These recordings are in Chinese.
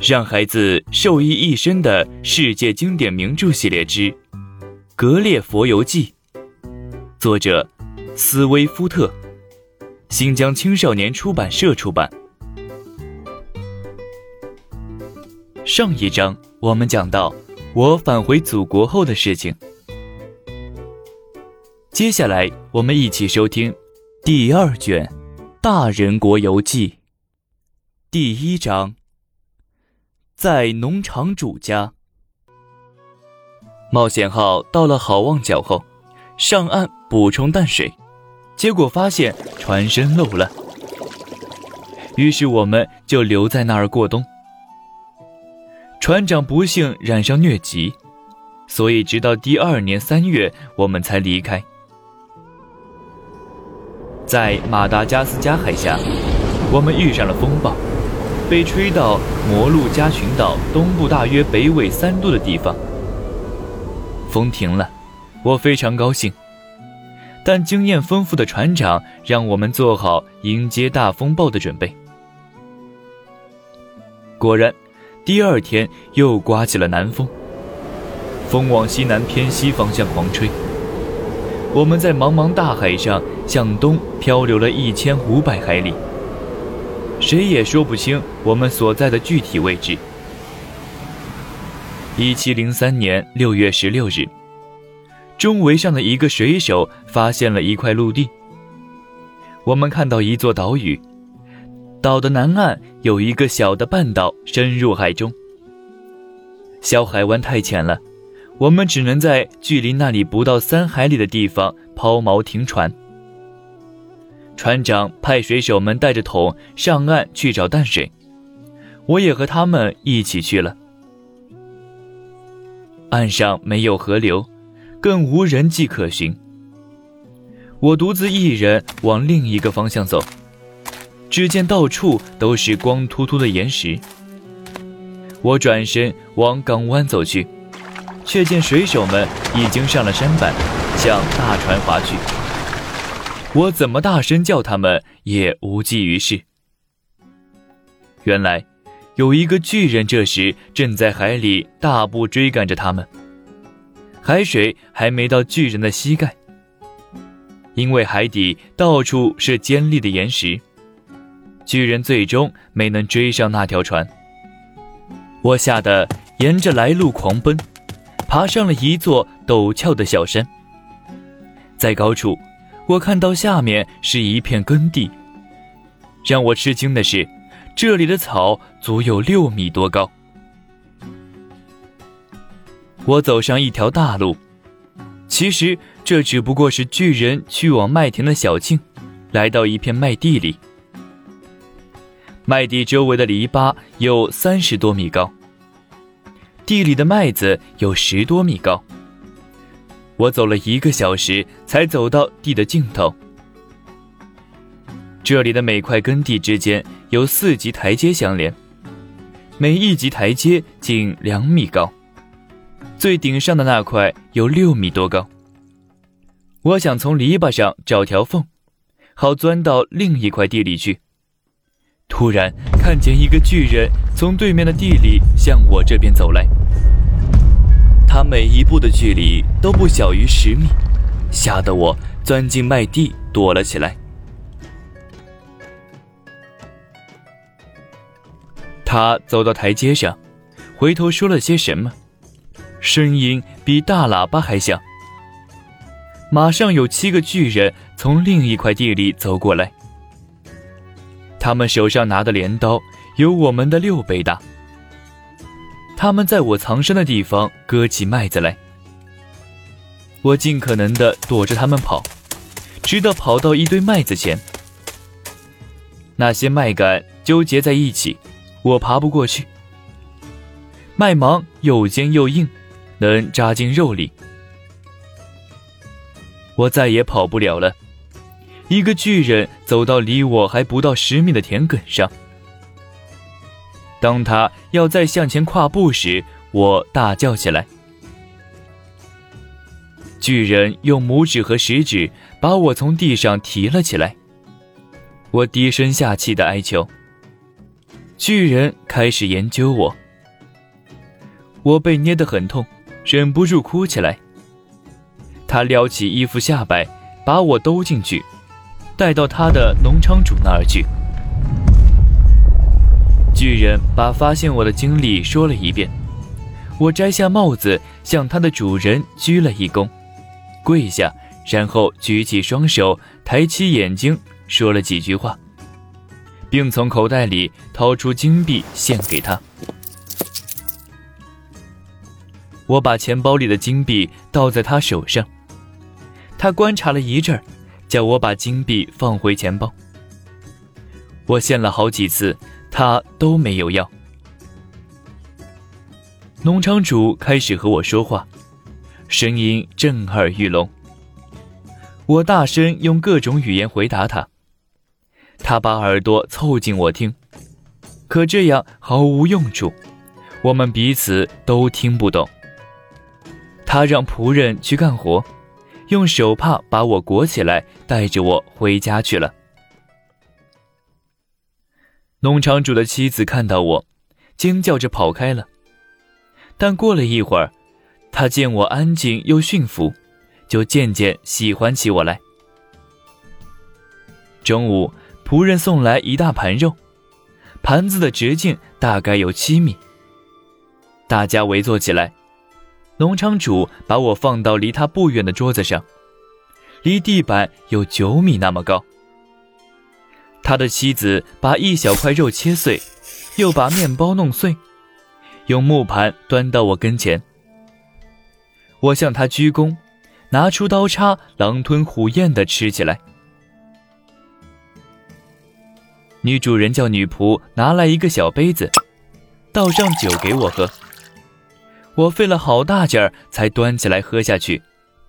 让孩子受益一生的世界经典名著系列之《格列佛游记》，作者斯威夫特，新疆青少年出版社出版。上一章我们讲到我返回祖国后的事情，接下来我们一起收听第二卷《大人国游记》第一章。在农场主家，冒险号到了好望角后，上岸补充淡水，结果发现船身漏了，于是我们就留在那儿过冬。船长不幸染上疟疾，所以直到第二年三月我们才离开。在马达加斯加海峡，我们遇上了风暴。被吹到摩鹿加群岛东部大约北纬三度的地方，风停了，我非常高兴。但经验丰富的船长让我们做好迎接大风暴的准备。果然，第二天又刮起了南风，风往西南偏西方向狂吹。我们在茫茫大海上向东漂流了一千五百海里。谁也说不清我们所在的具体位置。一七零三年六月十六日，中围上的一个水手发现了一块陆地。我们看到一座岛屿，岛的南岸有一个小的半岛深入海中。小海湾太浅了，我们只能在距离那里不到三海里的地方抛锚停船。船长派水手们带着桶上岸去找淡水，我也和他们一起去了。岸上没有河流，更无人迹可寻。我独自一人往另一个方向走，只见到处都是光秃秃的岩石。我转身往港湾走去，却见水手们已经上了舢板，向大船划去。我怎么大声叫他们也无济于事。原来，有一个巨人这时正在海里大步追赶着他们。海水还没到巨人的膝盖，因为海底到处是尖利的岩石，巨人最终没能追上那条船。我吓得沿着来路狂奔，爬上了一座陡峭的小山，在高处。我看到下面是一片耕地。让我吃惊的是，这里的草足有六米多高。我走上一条大路，其实这只不过是巨人去往麦田的小径。来到一片麦地里，麦地周围的篱笆有三十多米高，地里的麦子有十多米高。我走了一个小时，才走到地的尽头。这里的每块耕地之间有四级台阶相连，每一级台阶仅两米高，最顶上的那块有六米多高。我想从篱笆上找条缝，好钻到另一块地里去。突然看见一个巨人从对面的地里向我这边走来。他每一步的距离都不小于十米，吓得我钻进麦地躲了起来。他走到台阶上，回头说了些什么，声音比大喇叭还响。马上有七个巨人从另一块地里走过来，他们手上拿的镰刀有我们的六倍大。他们在我藏身的地方割起麦子来，我尽可能的躲着他们跑，直到跑到一堆麦子前。那些麦秆纠结在一起，我爬不过去。麦芒又尖又硬，能扎进肉里，我再也跑不了了。一个巨人走到离我还不到十米的田埂上。当他要再向前跨步时，我大叫起来。巨人用拇指和食指把我从地上提了起来。我低声下气的哀求。巨人开始研究我，我被捏得很痛，忍不住哭起来。他撩起衣服下摆，把我兜进去，带到他的农场主那儿去。巨人把发现我的经历说了一遍，我摘下帽子，向他的主人鞠了一躬，跪下，然后举起双手，抬起眼睛，说了几句话。并从口袋里掏出金币献给他。我把钱包里的金币倒在他手上，他观察了一阵儿，叫我把金币放回钱包。我献了好几次，他都没有要。农场主开始和我说话，声音震耳欲聋。我大声用各种语言回答他。他把耳朵凑近我听，可这样毫无用处，我们彼此都听不懂。他让仆人去干活，用手帕把我裹起来，带着我回家去了。农场主的妻子看到我，尖叫着跑开了。但过了一会儿，他见我安静又驯服，就渐渐喜欢起我来。中午。仆人送来一大盘肉，盘子的直径大概有七米。大家围坐起来，农场主把我放到离他不远的桌子上，离地板有九米那么高。他的妻子把一小块肉切碎，又把面包弄碎，用木盘端到我跟前。我向他鞠躬，拿出刀叉，狼吞虎咽地吃起来。女主人叫女仆拿来一个小杯子，倒上酒给我喝。我费了好大劲儿才端起来喝下去，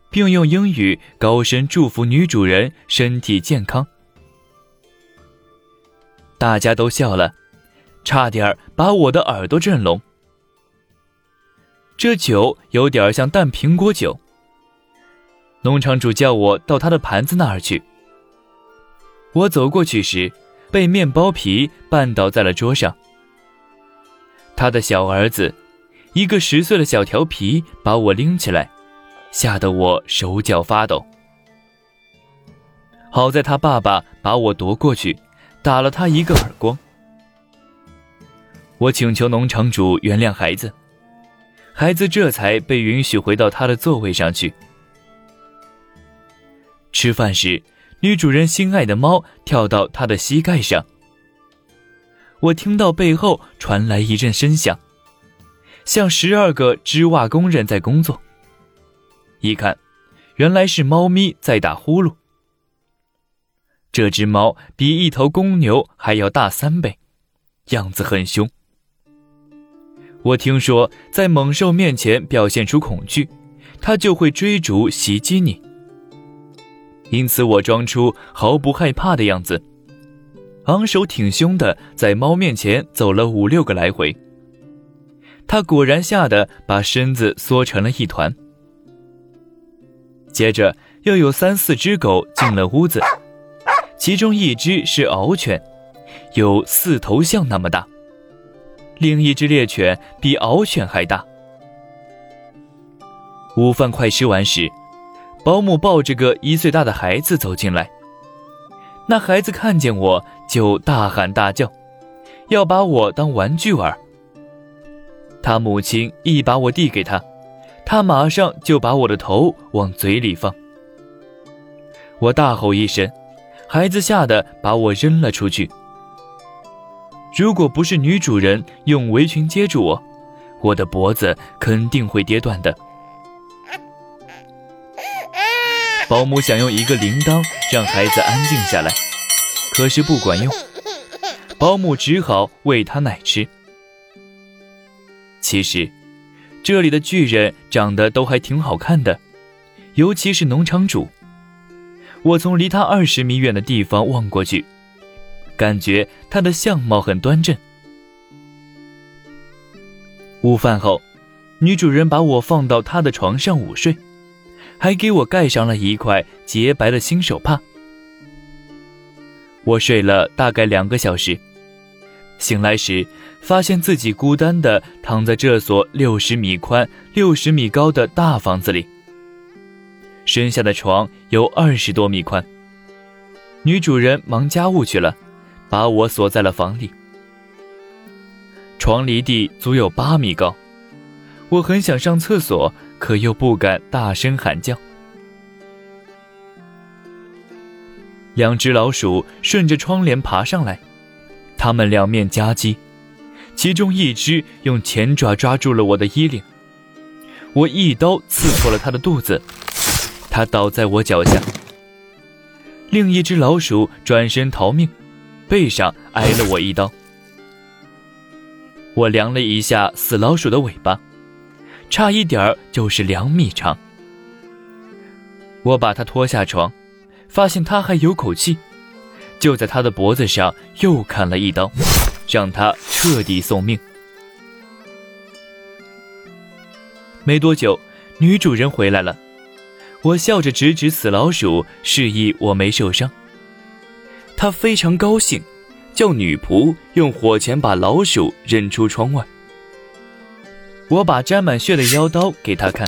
并用英语高声祝福女主人身体健康。大家都笑了，差点把我的耳朵震聋。这酒有点像淡苹果酒。农场主叫我到他的盘子那儿去。我走过去时。被面包皮绊倒在了桌上。他的小儿子，一个十岁的小调皮，把我拎起来，吓得我手脚发抖。好在他爸爸把我夺过去，打了他一个耳光。我请求农场主原谅孩子，孩子这才被允许回到他的座位上去。吃饭时。女主人心爱的猫跳到她的膝盖上。我听到背后传来一阵声响，像十二个织袜工人在工作。一看，原来是猫咪在打呼噜。这只猫比一头公牛还要大三倍，样子很凶。我听说，在猛兽面前表现出恐惧，它就会追逐袭击你。因此，我装出毫不害怕的样子，昂首挺胸的在猫面前走了五六个来回。它果然吓得把身子缩成了一团。接着，又有三四只狗进了屋子，其中一只是獒犬，有四头象那么大；另一只猎犬比獒犬还大。午饭快吃完时。保姆抱着个一岁大的孩子走进来，那孩子看见我就大喊大叫，要把我当玩具玩。他母亲一把我递给他，他马上就把我的头往嘴里放。我大吼一声，孩子吓得把我扔了出去。如果不是女主人用围裙接住我，我的脖子肯定会跌断的。保姆想用一个铃铛让孩子安静下来，可是不管用。保姆只好喂他奶吃。其实，这里的巨人长得都还挺好看的，尤其是农场主。我从离他二十米远的地方望过去，感觉他的相貌很端正。午饭后，女主人把我放到她的床上午睡。还给我盖上了一块洁白的新手帕。我睡了大概两个小时，醒来时，发现自己孤单地躺在这所六十米宽、六十米高的大房子里。身下的床有二十多米宽。女主人忙家务去了，把我锁在了房里。床离地足有八米高，我很想上厕所，可又不敢大声喊叫。两只老鼠顺着窗帘爬上来，它们两面夹击，其中一只用前爪抓住了我的衣领，我一刀刺破了它的肚子，它倒在我脚下。另一只老鼠转身逃命，背上挨了我一刀。我量了一下死老鼠的尾巴，差一点儿就是两米长。我把它拖下床。发现他还有口气，就在他的脖子上又砍了一刀，让他彻底送命。没多久，女主人回来了，我笑着指指死老鼠，示意我没受伤。他非常高兴，叫女仆用火钳把老鼠扔出窗外。我把沾满血的腰刀给他看，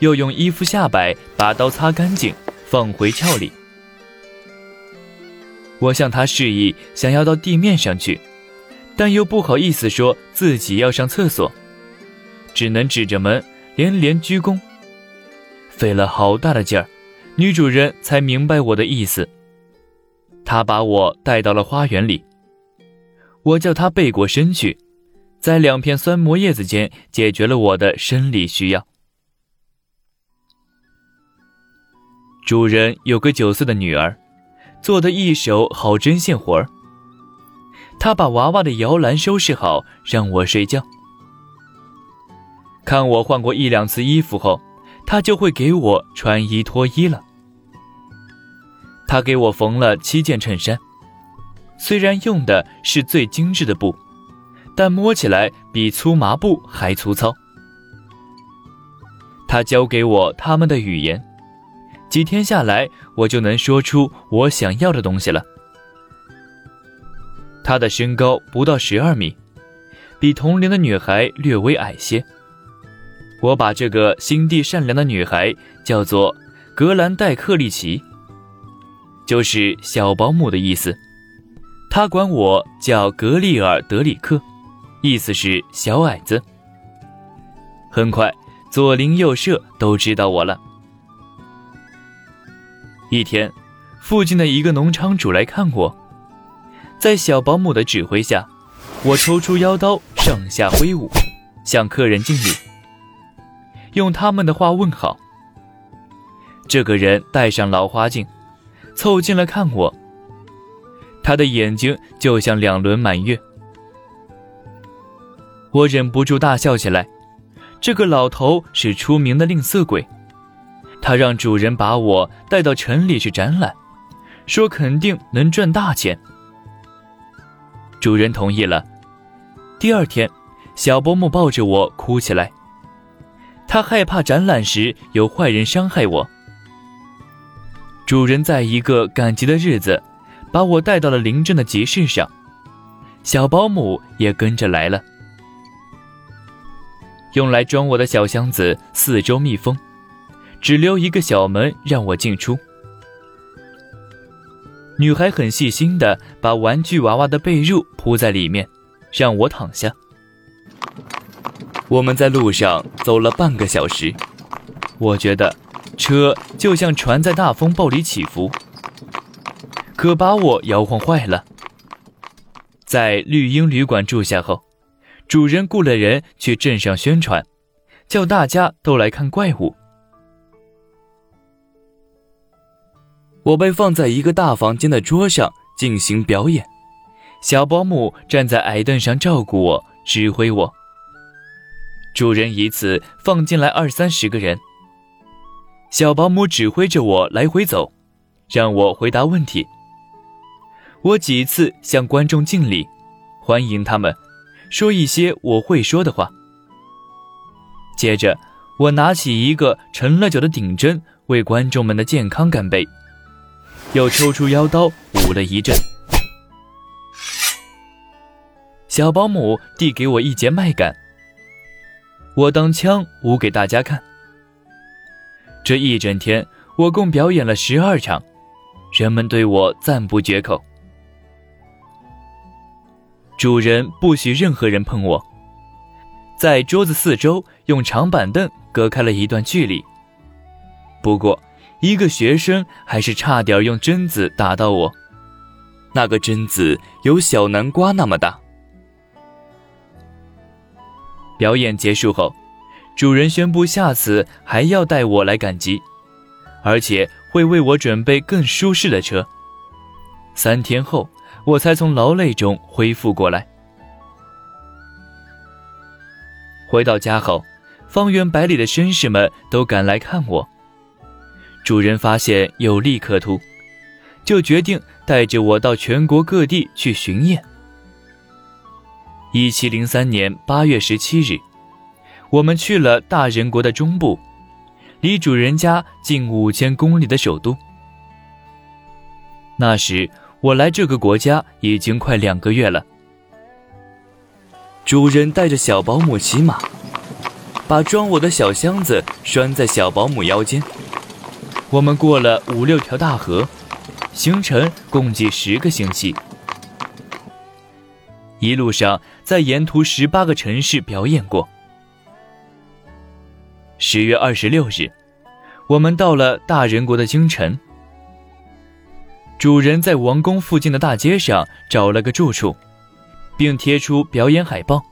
又用衣服下摆把刀擦干净。放回鞘里，我向他示意，想要到地面上去，但又不好意思说自己要上厕所，只能指着门连连鞠躬。费了好大的劲儿，女主人才明白我的意思。她把我带到了花园里，我叫她背过身去，在两片酸蘑叶子间解决了我的生理需要。主人有个九岁的女儿，做的一手好针线活儿。他把娃娃的摇篮收拾好，让我睡觉。看我换过一两次衣服后，他就会给我穿衣脱衣了。他给我缝了七件衬衫，虽然用的是最精致的布，但摸起来比粗麻布还粗糙。他教给我他们的语言。几天下来，我就能说出我想要的东西了。她的身高不到十二米，比同龄的女孩略微矮些。我把这个心地善良的女孩叫做格兰戴克利奇，就是小保姆的意思。她管我叫格利尔德里克，意思是小矮子。很快，左邻右舍都知道我了。一天，附近的一个农场主来看我，在小保姆的指挥下，我抽出腰刀，上下挥舞，向客人敬礼，用他们的话问好。这个人戴上老花镜，凑近了看我，他的眼睛就像两轮满月，我忍不住大笑起来。这个老头是出名的吝啬鬼。他让主人把我带到城里去展览，说肯定能赚大钱。主人同意了。第二天，小伯母抱着我哭起来，他害怕展览时有坏人伤害我。主人在一个赶集的日子，把我带到了邻镇的集市上，小保姆也跟着来了。用来装我的小箱子四周密封。只留一个小门让我进出。女孩很细心的把玩具娃娃的被褥铺在里面，让我躺下。我们在路上走了半个小时，我觉得车就像船在大风暴里起伏，可把我摇晃坏了。在绿茵旅馆住下后，主人雇了人去镇上宣传，叫大家都来看怪物。我被放在一个大房间的桌上进行表演，小保姆站在矮凳上照顾我，指挥我。主人一次放进来二三十个人，小保姆指挥着我来回走，让我回答问题。我几次向观众敬礼，欢迎他们，说一些我会说的话。接着，我拿起一个陈了酒的顶针，为观众们的健康干杯。又抽出腰刀，舞了一阵。小保姆递给我一节麦秆，我当枪舞给大家看。这一整天，我共表演了十二场，人们对我赞不绝口。主人不许任何人碰我，在桌子四周用长板凳隔开了一段距离。不过，一个学生还是差点用针子打到我，那个针子有小南瓜那么大。表演结束后，主人宣布下次还要带我来赶集，而且会为我准备更舒适的车。三天后。我才从劳累中恢复过来。回到家后，方圆百里的绅士们都赶来看我。主人发现有利可图，就决定带着我到全国各地去巡演。一七零三年八月十七日，我们去了大人国的中部，离主人家近五千公里的首都。那时。我来这个国家已经快两个月了。主人带着小保姆骑马，把装我的小箱子拴在小保姆腰间。我们过了五六条大河，行程共计十个星期。一路上在沿途十八个城市表演过。十月二十六日，我们到了大人国的京城。主人在王宫附近的大街上找了个住处，并贴出表演海报。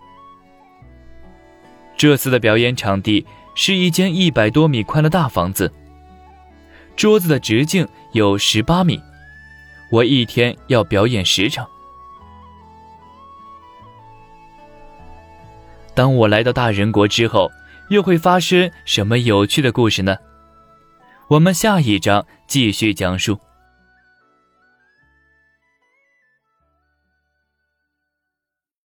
这次的表演场地是一间一百多米宽的大房子，桌子的直径有十八米。我一天要表演十场。当我来到大人国之后，又会发生什么有趣的故事呢？我们下一章继续讲述。